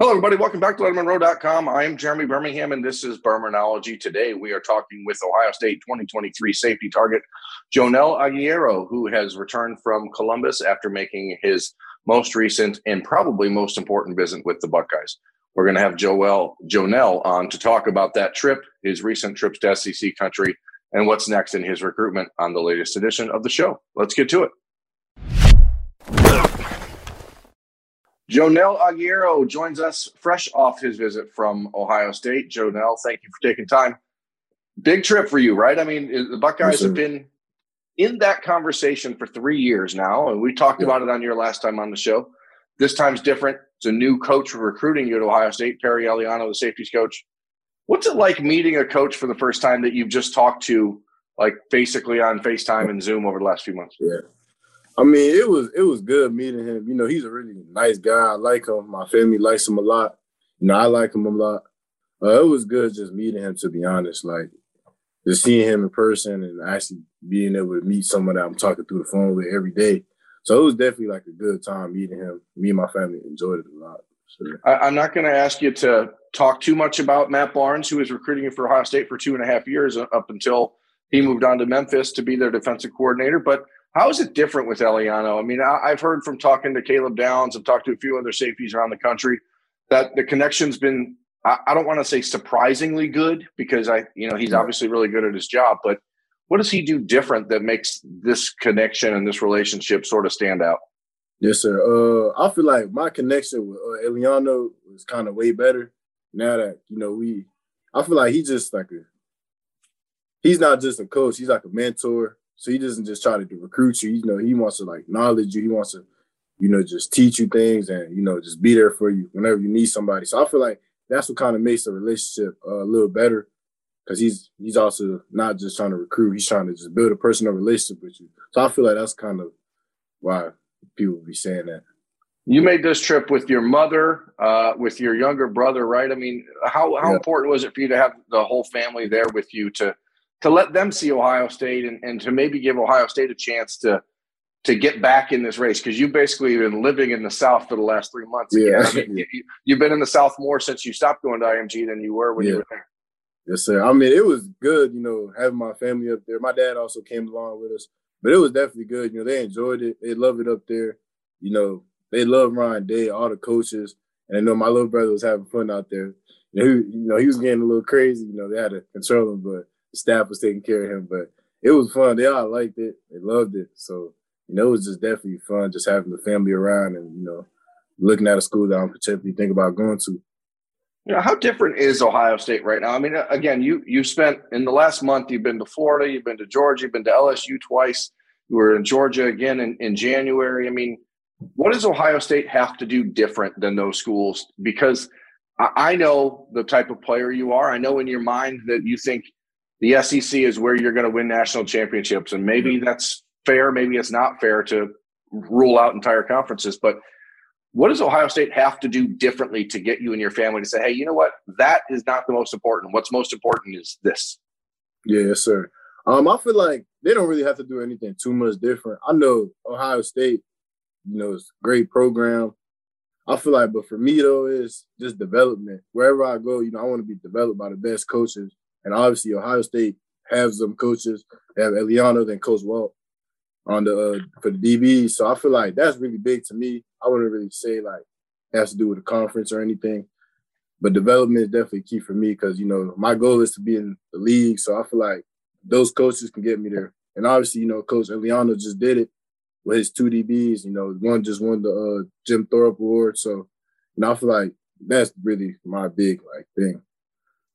Hello, everybody. Welcome back to LettermenRow.com. I am Jeremy Birmingham, and this is Birminology. Today, we are talking with Ohio State 2023 safety target Joenel Aguero, who has returned from Columbus after making his most recent and probably most important visit with the Buckeyes. We're going to have Joel Joenel on to talk about that trip, his recent trips to SEC country, and what's next in his recruitment on the latest edition of the show. Let's get to it. Joenel Aguero joins us fresh off his visit from Ohio State. Joenel, thank you for taking time. Big trip for you, right? I mean, the Buckeyes have been in that conversation for three years now, and we talked yeah. about it on your last time on the show. This time's different. It's a new coach recruiting you to Ohio State, Perry Eiliano, the safeties coach. What's it like meeting a coach for the first time that you've just talked to, like basically on FaceTime and Zoom over the last few months? Yeah. I mean, it was it was good meeting him. You know, he's a really nice guy. I like him. My family likes him a lot. You know, I like him a lot. Uh, it was good just meeting him. To be honest, like just seeing him in person and actually being able to meet someone that I'm talking through the phone with every day. So it was definitely like a good time meeting him. Me and my family enjoyed it a lot. Sure. I, am not going to ask you to talk too much about Matt Barnes, who was recruiting for Ohio State for two and a half years up until he moved on to Memphis to be their defensive coordinator. But how is it different with Eiliano? I mean, I, have heard from talking to Caleb Downs, I've talked to a few other safeties around the country that the connection's been, I, I don't want to say surprisingly good because I, you know, he's obviously really good at his job, but what does he do different that makes this connection and this relationship sort of stand out? Yes, sir. Uh, I feel like my connection with uh, Eiliano is kind of way better now that you know we. I feel like he's just like a. He's not just a coach. He's like a mentor. So he doesn't just try to recruit you. You know, he wants to like knowledge you. He wants to, you know, just teach you things and you know just be there for you whenever you need somebody. So I feel like that's what kind of makes the relationship uh, a little better because he's he's also not just trying to recruit. He's trying to just build a personal relationship with you. So I feel like that's kind of why people be saying that. You made this trip with your mother, uh, with your younger brother, right? I mean, how how yeah. important was it for you to have the whole family there with you to to let them see Ohio State and, and to maybe give Ohio State a chance to to get back in this race because you've basically been living in the South for the last three months. Yeah, I mean, you, have been in the South more since you stopped going to IMG than you were when yeah. you were there. Yes, sir. I mean, it was good, you know, having my family up there. My dad also came along with us, but it was definitely good. You know, they enjoyed it. They loved it up there. You know, they love Ryan Day, all the coaches, and I know my little brother was having fun out there. You know, he, you know, he was getting a little crazy. You know, they had to control him, but staff was taking care of him. But it was fun. They all liked it. They loved it. So, you know, it was just definitely fun just having the family around and, you know, looking at a school that I'm potentially thinking about going to. You know, how different is Ohio State right now? I mean, again, you you spent in the last month, you've been to Florida, you've been to Georgia, you've been to LSU twice, you were in Georgia again in, in January. I mean, what does Ohio State have to do different than those schools? Because I know the type of player you are. I know in your mind that you think the SEC is where you're going to win national championships. And maybe that's fair, maybe it's not fair to rule out entire conferences. But what does Ohio State have to do differently to get you and your family to say, hey, you know what? That is not the most important. What's most important is this. Yeah, yes, sir. Um, I feel like they don't really have to do anything too much different. I know Ohio State, you know, it's a great program. I feel like, but for me though, it's just development. Wherever I go, you know, I want to be developed by the best coaches and obviously, Ohio State has some coaches. They have Eiliano, then Coach Walt on the uh, for the DB. So I feel like that's really big to me. I wouldn't really say like has to do with the conference or anything, but development is definitely key for me because you know my goal is to be in the league. So I feel like those coaches can get me there. And obviously, you know, Coach Eiliano just did it with his two DBs. You know, one just won the uh, Jim Thorpe Award. So, and I feel like that's really my big like thing.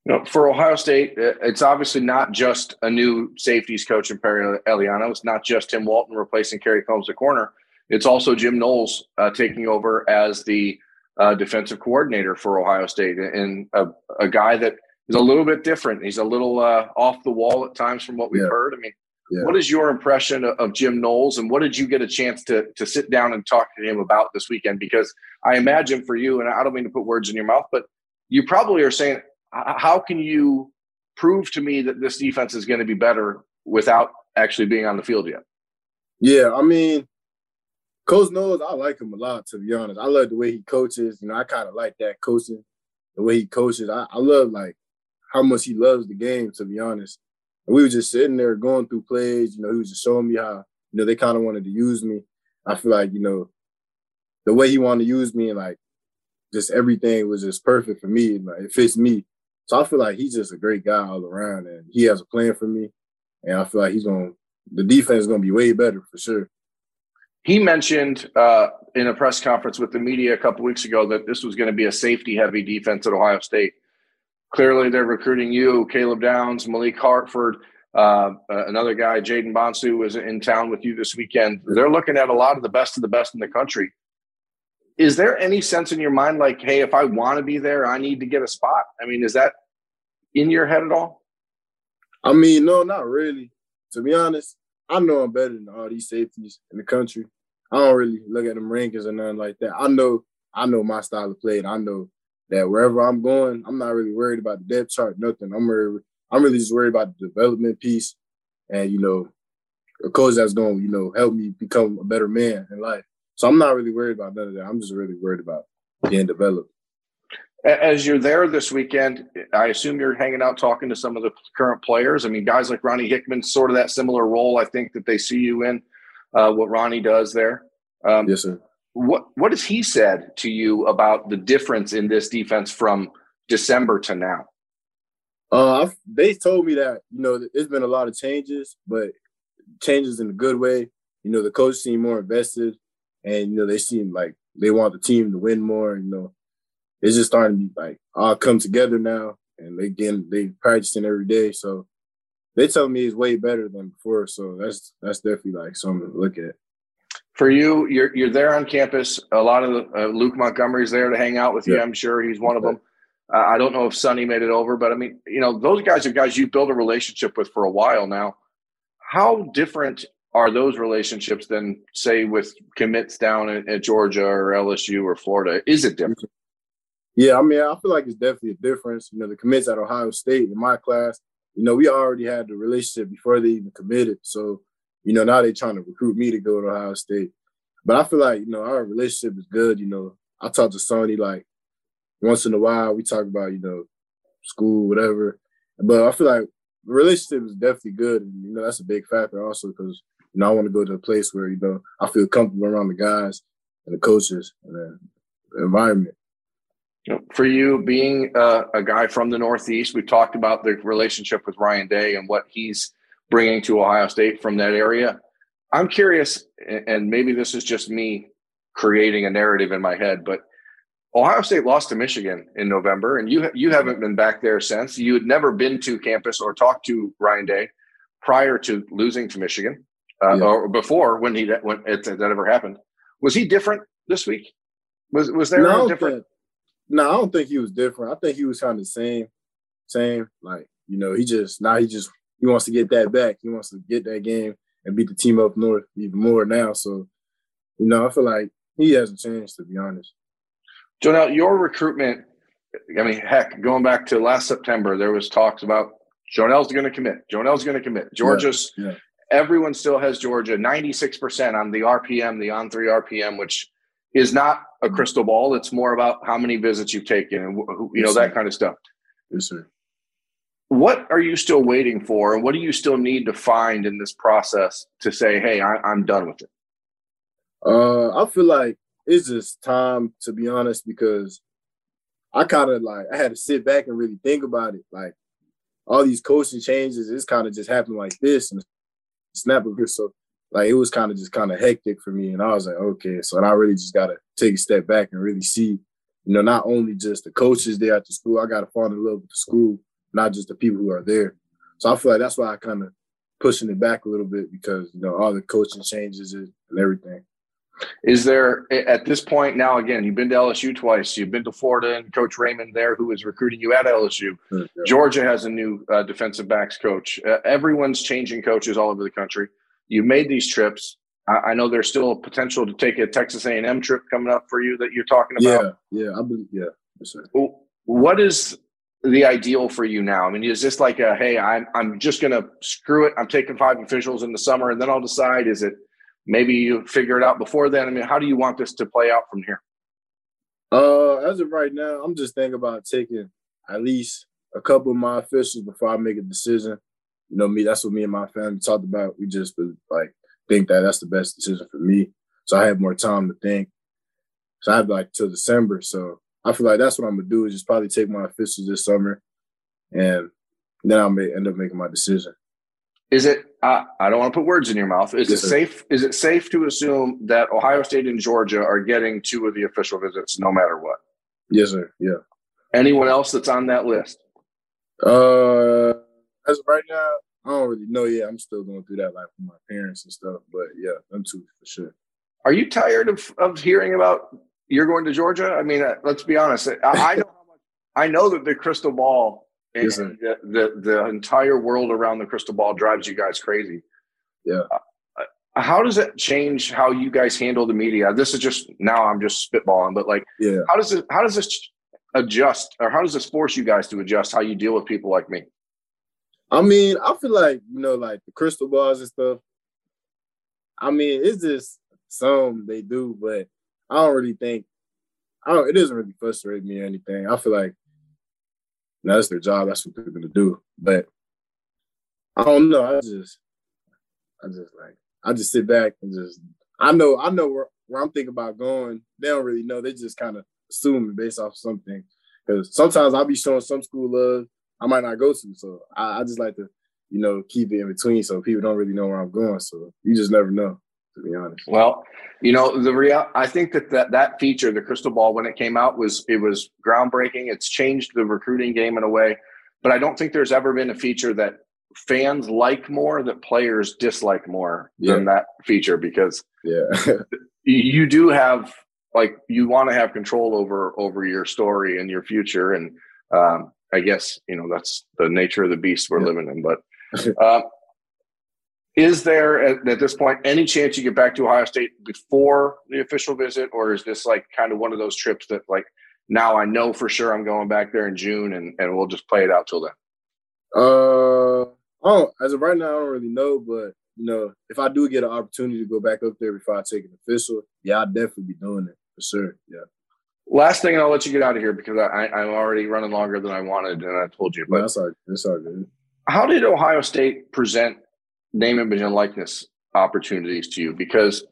Know, for Ohio State, it's obviously not just a new safeties coach in Perry Eiliano. It's not just Tim Walton replacing Kerry Coombs at corner. It's also Jim Knowles uh, taking over as the uh, defensive coordinator for Ohio State, and a, a guy that is a little bit different. He's a little uh, off the wall at times from what we've yeah. heard. I mean, yeah. what is your impression of, of Jim Knowles, and what did you get a chance to to sit down and talk to him about this weekend? Because I imagine for you, and I don't mean to put words in your mouth, but you probably are saying, how can you prove to me that this defense is going to be better without actually being on the field yet? Yeah, I mean, Coach Knowles I like him a lot, to be honest. I love the way he coaches. You know, I kind of like that coaching, the way he coaches. I, I love like how much he loves the game, to be honest. And we were just sitting there going through plays. You know, he was just showing me how, you know, they kind of wanted to use me. I feel like, you know, the way he wanted to use me and like just everything was just perfect for me. Like it fits me. So I feel like he's just a great guy all around and he has a plan for me. And I feel like he's going to, the defense is going to be way better for sure. He mentioned uh, in a press conference with the media a couple weeks ago that this was going to be a safety heavy defense at Ohio State. Clearly, they're recruiting you, Caleb Downs, Malik Hartford, uh, another guy, Jaden Bonsu, was in town with you this weekend. They're looking at a lot of the best of the best in the country. Is there any sense in your mind, like, hey, if I want to be there, I need to get a spot? I mean, is that in your head at all? I mean, no, not really. To be honest, I know I'm better than all these safeties in the country. I don't really look at them rankings or nothing like that. I know I know my style of play, and I know that wherever I'm going, I'm not really worried about the depth chart, nothing. I'm really, I'm really just worried about the development piece, and you know, a coach that's going to you know help me become a better man in life. So I'm not really worried about none of that. I'm just really worried about being developed. As you're there this weekend, I assume you're hanging out talking to some of the current players. I mean, guys like Ronnie Hickman, sort of that similar role. I think that they see you in uh, what Ronnie does there. Um, yes, sir. What What has he said to you about the difference in this defense from December to now? Uh, they told me that you know there's been a lot of changes, but changes in a good way. You know, the coach seemed more invested, and you know they seem like they want the team to win more. You know, it's just starting to be like all come together now, and they again they practicing every day. So they tell me it's way better than before. So that's that's definitely like something to look at. For you, you're you're there on campus. A lot of the, uh, Luke Montgomery's there to hang out with you. I'm sure he's one of them. Uh, I don't know if Sonny made it over, but I mean, you know, those guys are guys you build a relationship with for a while now. How different are those relationships than, say, with commits down at, at Georgia or LSU or Florida? Is it different? Yeah, I mean, I feel like it's definitely a difference. You know, the commits at Ohio State in my class, you know, we already had the relationship before they even committed. So, you know, now they're trying to recruit me to go to Ohio State. But I feel like, you know, our relationship is good. You know, I talk to Sonny like once in a while. We talk about, you know, school, whatever. But I feel like the relationship is definitely good. And, you know, that's a big factor also because, you know, I want to go to a place where, you know, I feel comfortable around the guys and the coaches and the environment for you being uh, a guy from the Northeast, we've talked about the relationship with Ryan Day and what he's bringing to Ohio State from that area. I'm curious, and maybe this is just me creating a narrative in my head, but Ohio State lost to Michigan in November, and you you haven't been back there since. You had never been to campus or talked to Ryan Day prior to losing to Michigan, uh, yeah. or before when he that when it, that ever happened. Was he different this week? Was was there no, different? No, I don't think he was different. I think he was kind of the same, same. Like you know, he just now he just he wants to get that back. He wants to get that game and beat the team up north even more now. So, you know, I feel like he hasn't changed to be honest. Joenel, your recruitment. I mean, heck, going back to last September, there was talks about Joenel's going to commit. Joenel's going to commit. Georgia's. Yeah, yeah. Everyone still has Georgia 96% on the RPM, the on three RPM, which is not a crystal ball. It's more about how many visits you've taken and you know that kind of stuff. Yes, sir. What are you still waiting for, and what do you still need to find in this process to say, "Hey, I, am done with it"? Uh, I feel like it's just time to be honest because I kind of like I had to sit back and really think about it. Like all these coaching changes, it's kind of just happened like this and snap of it. So like it was kind of just kind of hectic for me. And I was like, okay, so I really just gotta take a step back and really see, you know, not only just the coaches there at the school, I gotta fall in love with the school, not just the people who are there. So I feel like that's why I kind of pushing it back a little bit because you know all the coaching changes and everything. Is there at this point now? Again, you've been to LSU twice. You've been to Florida and Coach Raymond there, who is recruiting you at LSU. Yeah. Georgia has a new uh, defensive backs coach. Uh, everyone's changing coaches all over the country. You made these trips. I, I, know there's still a potential to take a Texas A&M trip coming up for you that you're talking about. Yeah, yeah, I believe. Yeah, yes, what is the ideal for you now? I mean, is this like a hey, I'm I'm just gonna screw it. I'm taking five officials in the summer, and then I'll decide. Is it maybe you figure it out before then? I mean, how do you want this to play out from here? Uh, as of right now, I'm just thinking about taking at least a couple of my officials before I make a decision. You know, me that's what me and my family talked about. We just like think that that's the best decision for me. So I have more time to think. So I have like till December. So I feel like that's what I'm gonna do is just probably take my officials this summer, and then I may end up making my decision. Is it? Uh, I don't want to put words in your mouth. Is yes, it safe? Is it safe to assume that Ohio State and Georgia are getting two of the official visits, no matter what? Yes, sir. Yeah. Anyone else that's on that list? Uh, as of right now, I don't really know yet. I'm still going through that, like with my parents and stuff. But yeah, them two for sure. Are you tired of of hearing about you're going to Georgia? I mean, uh, let's be honest. I, I know how. I know that the crystal ball yes, the, the, the entire world around the crystal ball drives you guys crazy. Yeah. Uh, uh, how does it change how you guys handle the media? This is just now I'm just spitballing, but like, yeah. How does it? How does this adjust, or how does this force you guys to adjust how you deal with people like me? I mean, I feel like you know, like the crystal balls and stuff. I mean, it's just some they do, but I don't really think I don't. It doesn't really frustrate me or anything. I feel like that's their job. That's what they're gonna do. But I don't know. I just, I just like, I just sit back and just. I know. I know where, where I'm thinking about going. They don't really know. They just kind of assume based off something. Because sometimes I'll be showing some school love I might not go to. So I, I just like to, you know, keep it in between so people don't really know where I'm going. So you just never know to be honest. Well, you know, the real I think that, that that feature, the crystal ball, when it came out, was it was groundbreaking. It's changed the recruiting game in a way, but I don't think there's ever been a feature that fans like more that players dislike more yeah. than that feature because yeah, you do have like you want to have control over over your story and your future and um, I guess you know that's the nature of the beast we're yeah. living in. But uh, is there at, at, this point any chance you get back to Ohio State before the official visit, or is this like kind of one of those trips that like now I know for sure I'm going back there in June and, and we'll just play it out till then? Uh, oh, as of right now, I don't really know, but you know, if I do get an opportunity to go back up there before I take an official, yeah, I'll definitely be doing it for sure. Yeah. Last thing, and I'll let you get out of here because I, I'm already running longer than I wanted, and I told you. But that's all, that's all good. How did Ohio State present name, image, and likeness opportunities to you? Because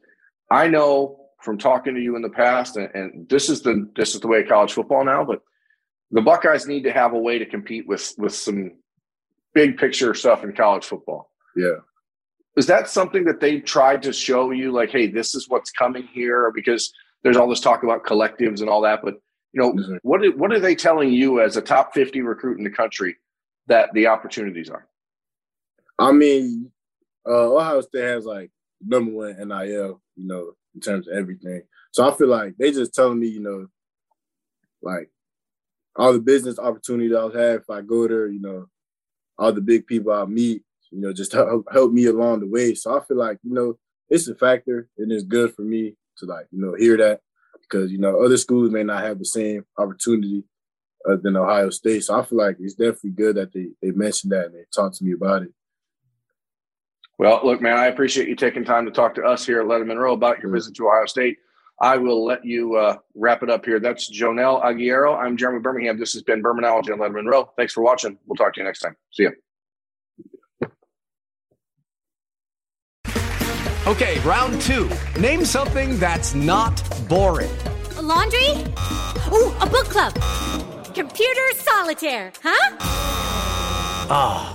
I know from talking to you in the past, and, and this is the this is the way of college football now, but the Buckeyes need to have a way to compete with with some big picture stuff in college football. Yeah. Is that something that they tried to show you, like, hey, this is what's coming here? Because there's all this talk about collectives and all that, but you know, mm-hmm. what what are they telling you as a top 50 recruit in the country that the opportunities are? I mean, uh, Ohio State has like number one NIL, you know, in terms of everything. So I feel like they just telling me, you know, like all the business opportunities I'll have if I go there, you know, all the big people I'll meet, you know, just help, help me along the way. So I feel like, you know, it's a factor and it's good for me to like, you know, hear that because, you know, other schools may not have the same opportunity uh, than Ohio State. So I feel like it's definitely good that they, they mentioned that and they talked to me about it. Well, look, man, I appreciate you taking time to talk to us here at Lettermen Row about your visit to Ohio State. I will let you uh, wrap it up here. That's Joenel Aguero. I'm Jeremy Birmingham. This has been Birminology on Lettermen Row. Thanks for watching. We'll talk to you next time. See ya. Okay, round two. Name something that's not boring. A laundry? Ooh, a book club. Computer solitaire, huh? Ah.